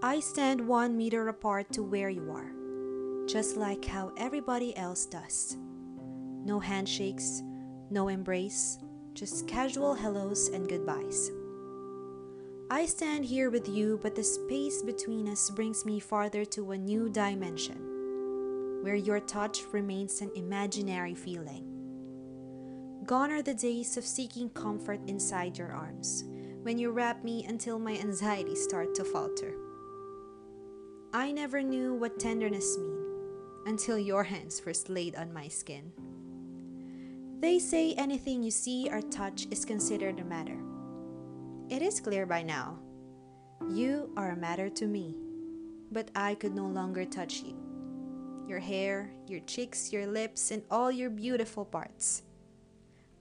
I stand one meter apart to where you are, just like how everybody else does. No handshakes, no embrace, just casual hellos and goodbyes. I stand here with you, but the space between us brings me farther to a new dimension, where your touch remains an imaginary feeling. Gone are the days of seeking comfort inside your arms, when you wrap me until my anxieties start to falter. I never knew what tenderness mean until your hands first laid on my skin. They say anything you see or touch is considered a matter. It is clear by now. You are a matter to me, but I could no longer touch you. Your hair, your cheeks, your lips, and all your beautiful parts.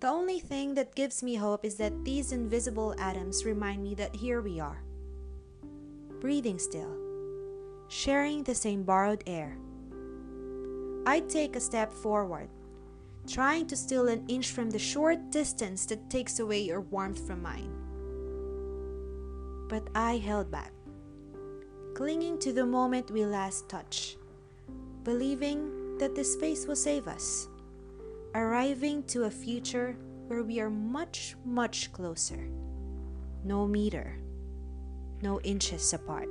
The only thing that gives me hope is that these invisible atoms remind me that here we are, breathing still, sharing the same borrowed air. I take a step forward, trying to steal an inch from the short distance that takes away your warmth from mine. But I held back, clinging to the moment we last touched, believing that this space will save us arriving to a future where we are much, much closer. No meter, no inches apart.